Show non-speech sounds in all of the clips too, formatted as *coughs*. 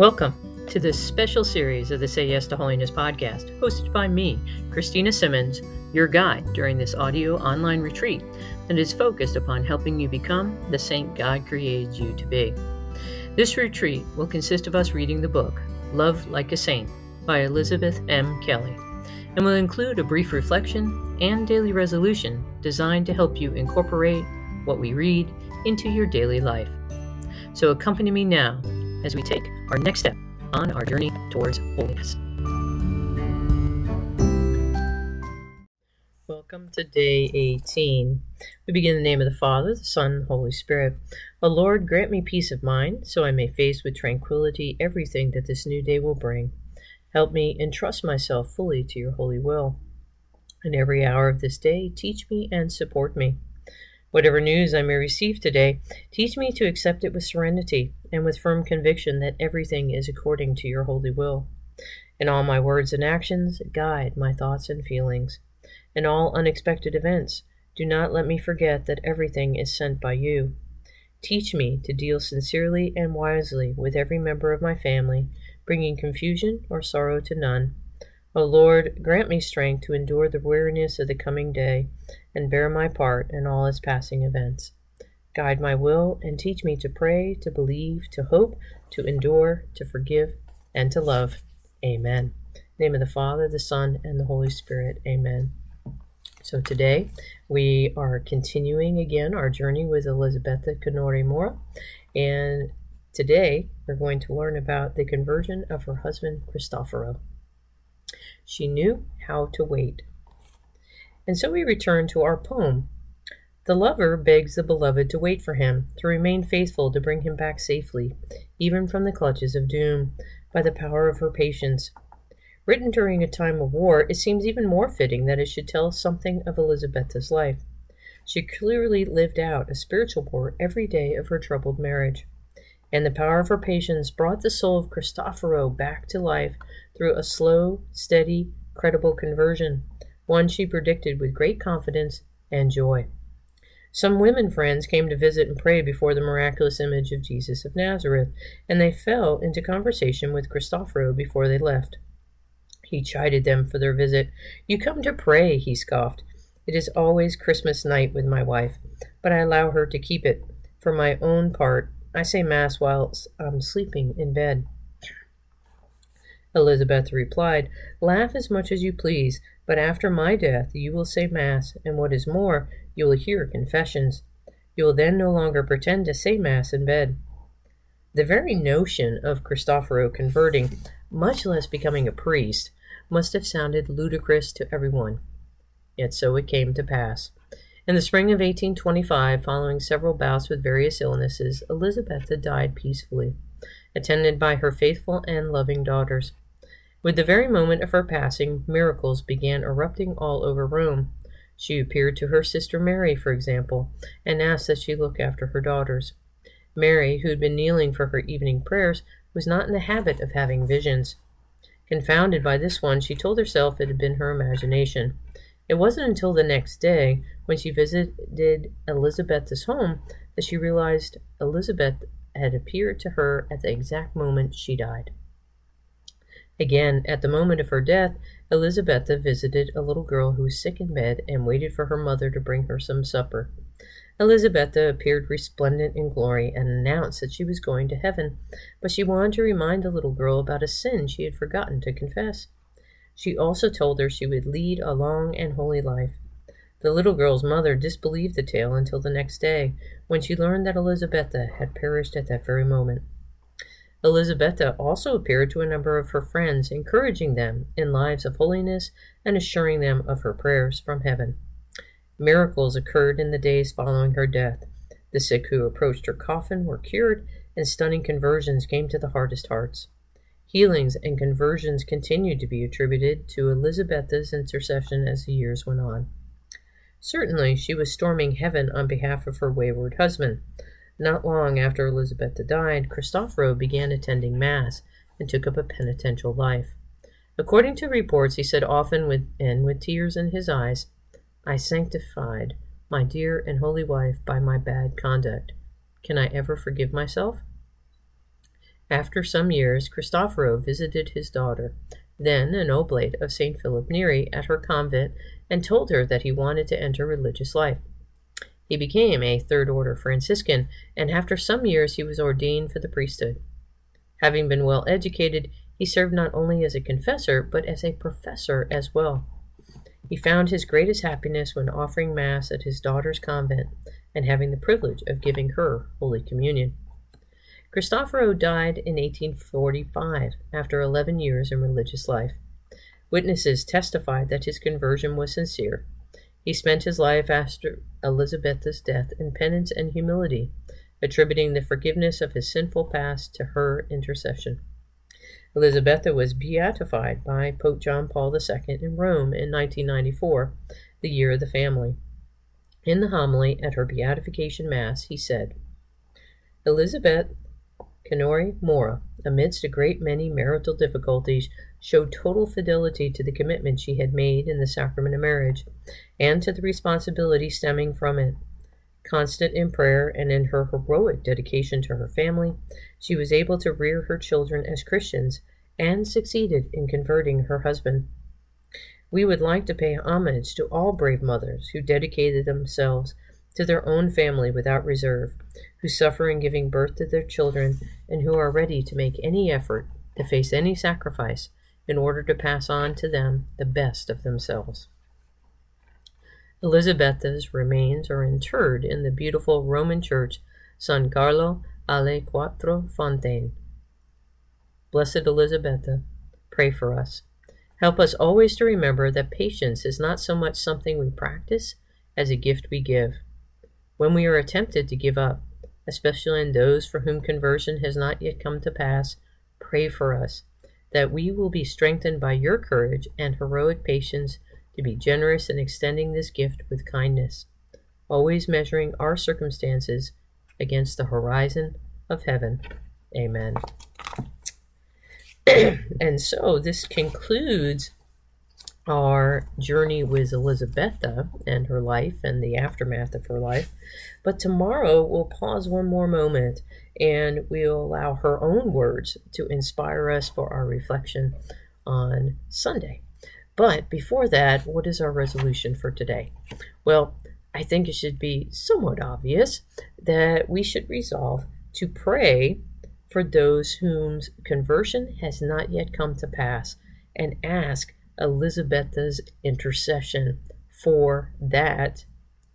Welcome to this special series of the Say Yes to Holiness podcast, hosted by me, Christina Simmons, your guide during this audio online retreat that is focused upon helping you become the saint God created you to be. This retreat will consist of us reading the book, Love Like a Saint, by Elizabeth M. Kelly, and will include a brief reflection and daily resolution designed to help you incorporate what we read into your daily life. So accompany me now as we take our next step on our journey towards holiness. Welcome to day 18. We begin in the name of the Father, the Son, and Holy Spirit. O Lord, grant me peace of mind, so I may face with tranquility everything that this new day will bring. Help me entrust myself fully to your holy will. In every hour of this day, teach me and support me. Whatever news I may receive today, teach me to accept it with serenity and with firm conviction that everything is according to your holy will. In all my words and actions, guide my thoughts and feelings. In all unexpected events, do not let me forget that everything is sent by you. Teach me to deal sincerely and wisely with every member of my family, bringing confusion or sorrow to none. O Lord, grant me strength to endure the weariness of the coming day and bear my part in all its passing events. Guide my will and teach me to pray, to believe, to hope, to endure, to forgive, and to love. Amen. name of the Father, the Son, and the Holy Spirit. Amen. So today we are continuing again our journey with Elisabetta Canori Mora, and today we're going to learn about the conversion of her husband Cristoforo. She knew how to wait. And so we return to our poem. The lover begs the beloved to wait for him, to remain faithful to bring him back safely, even from the clutches of doom, by the power of her patience. Written during a time of war, it seems even more fitting that it should tell something of Elisabetta's life. She clearly lived out a spiritual war every day of her troubled marriage. And the power of her patience brought the soul of Cristoforo back to life through a slow, steady, credible conversion one she predicted with great confidence and joy. Some women friends came to visit and pray before the miraculous image of Jesus of Nazareth, and they fell into conversation with Cristoforo before they left. He chided them for their visit. You come to pray, he scoffed. It is always Christmas night with my wife, but I allow her to keep it. For my own part, I say Mass whilst I'm sleeping in bed. Elizabeth replied, Laugh as much as you please, but after my death you will say Mass, and what is more, you will hear confessions. You will then no longer pretend to say Mass in bed. The very notion of Cristoforo converting, much less becoming a priest, must have sounded ludicrous to everyone. Yet so it came to pass. In the spring of 1825, following several bouts with various illnesses, Elisabetta died peacefully, attended by her faithful and loving daughters. With the very moment of her passing, miracles began erupting all over Rome. She appeared to her sister Mary, for example, and asked that she look after her daughters. Mary, who had been kneeling for her evening prayers, was not in the habit of having visions. Confounded by this one, she told herself it had been her imagination. It wasn't until the next day, when she visited Elizabeth's home, that she realized Elizabeth had appeared to her at the exact moment she died. Again, at the moment of her death, Elisabetta visited a little girl who was sick in bed and waited for her mother to bring her some supper. Elisabetta appeared resplendent in glory and announced that she was going to heaven, but she wanted to remind the little girl about a sin she had forgotten to confess. She also told her she would lead a long and holy life. The little girl's mother disbelieved the tale until the next day, when she learned that Elisabetta had perished at that very moment. Elisabetta also appeared to a number of her friends, encouraging them in lives of holiness and assuring them of her prayers from heaven. Miracles occurred in the days following her death. The sick who approached her coffin were cured, and stunning conversions came to the hardest hearts. Healings and conversions continued to be attributed to Elisabetta's intercession as the years went on. Certainly, she was storming heaven on behalf of her wayward husband. Not long after Elisabetta died, Cristoforo began attending Mass and took up a penitential life. According to reports, he said often with, and with tears in his eyes, I sanctified my dear and holy wife by my bad conduct. Can I ever forgive myself? After some years, Cristoforo visited his daughter, then an oblate of St. Philip Neri, at her convent and told her that he wanted to enter religious life. He became a third order Franciscan, and after some years he was ordained for the priesthood. Having been well educated, he served not only as a confessor, but as a professor as well. He found his greatest happiness when offering Mass at his daughter's convent and having the privilege of giving her Holy Communion. Cristoforo died in 1845 after 11 years in religious life. Witnesses testified that his conversion was sincere. He spent his life after Elisabetta's death in penance and humility, attributing the forgiveness of his sinful past to her intercession. Elisabetta was beatified by Pope John Paul II in Rome in 1994, the year of the family. In the homily at her beatification mass, he said, Elizabeth Canori Mora, amidst a great many marital difficulties, showed total fidelity to the commitment she had made in the sacrament of marriage, and to the responsibility stemming from it. Constant in prayer and in her heroic dedication to her family, she was able to rear her children as Christians and succeeded in converting her husband. We would like to pay homage to all brave mothers who dedicated themselves to their own family without reserve, who suffer in giving birth to their children, and who are ready to make any effort to face any sacrifice in order to pass on to them the best of themselves. Elisabetta's remains are interred in the beautiful Roman church San Carlo alle Quattro Fontane. Blessed Elisabetta, pray for us. Help us always to remember that patience is not so much something we practice as a gift we give. When we are tempted to give up, especially in those for whom conversion has not yet come to pass, pray for us, that we will be strengthened by your courage and heroic patience to be generous in extending this gift with kindness, always measuring our circumstances against the horizon of heaven. Amen. *clears throat* and so this concludes our journey with Elisabetta and her life and the aftermath of her life. But tomorrow we'll pause one more moment and we'll allow her own words to inspire us for our reflection on Sunday. But before that, what is our resolution for today? Well, I think it should be somewhat obvious that we should resolve to pray for those whose conversion has not yet come to pass and ask Elisabetta's intercession for that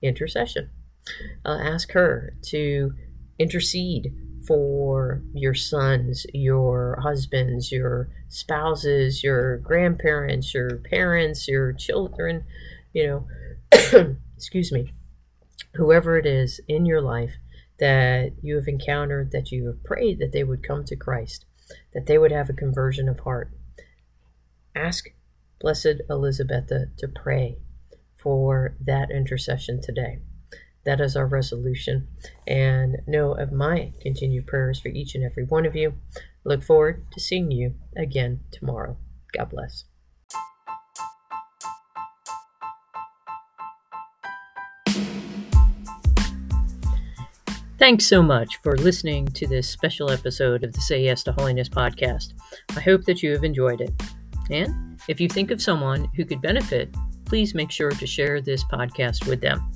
intercession. I'll ask her to intercede for your sons, your husbands, your spouses, your grandparents, your parents, your children, you know, *coughs* excuse me, whoever it is in your life that you have encountered, that you have prayed that they would come to Christ, that they would have a conversion of heart. Ask Blessed Elisabetta to pray for that intercession today. That is our resolution. And know of my continued prayers for each and every one of you. Look forward to seeing you again tomorrow. God bless. Thanks so much for listening to this special episode of the Say Yes to Holiness podcast. I hope that you have enjoyed it. And if you think of someone who could benefit, please make sure to share this podcast with them.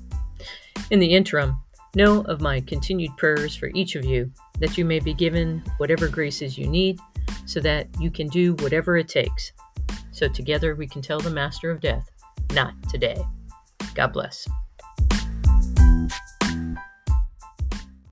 In the interim, know of my continued prayers for each of you that you may be given whatever graces you need so that you can do whatever it takes. So together we can tell the Master of Death, not today. God bless.